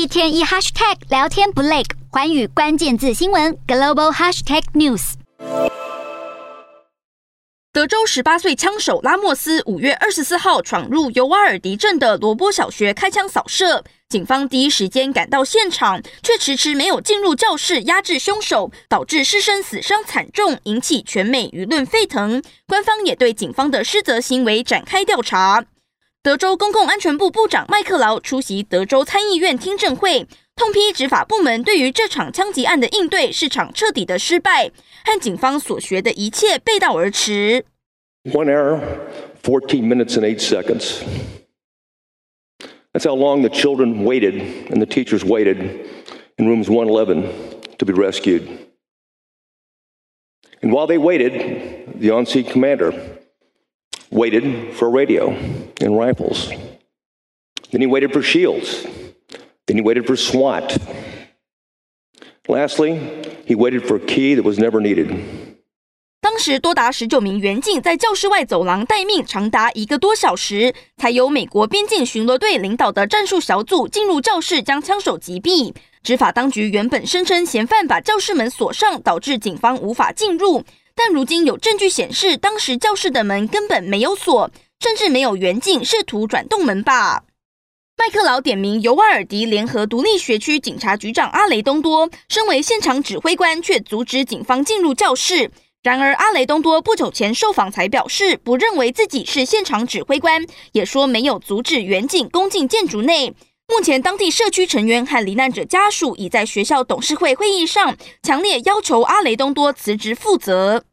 一天一 hashtag 聊天不累，寰宇关键字新闻 global hashtag news。德州十八岁枪手拉莫斯五月二十四号闯入尤瓦尔迪镇的罗波小学开枪扫射，警方第一时间赶到现场，却迟迟没有进入教室压制凶手，导致师生死伤惨重，引起全美舆论沸腾。官方也对警方的失责行为展开调查。德州公共安全部部长麦克劳出席德州参议院听证会，痛批执法部门对于这场枪击案的应对是场彻底的失败，和警方所学的一切背道而驰。One error, fourteen minutes and eight seconds. That's how long the children waited and the teachers waited in rooms one eleven to be rescued. And while they waited, the on-scene commander waited for a radio and rifles. Then he waited for shields. Then he waited for SWAT. Lastly, he waited for a key that was never needed. 当时多达十九名援警在教室外走廊待命，长达一个多小时，才由美国边境巡逻队领导的战术小组进入教室，将枪手击毙。执法当局原本声称嫌犯把教室门锁上，导致警方无法进入。但如今有证据显示，当时教室的门根本没有锁，甚至没有员警试图转动门把。麦克劳点名尤瓦尔迪联合独立学区警察局长阿雷东多，身为现场指挥官，却阻止警方进入教室。然而，阿雷东多不久前受访才表示，不认为自己是现场指挥官，也说没有阻止员警攻进建筑内。目前，当地社区成员和罹难者家属已在学校董事会会议上强烈要求阿雷东多辞职负责。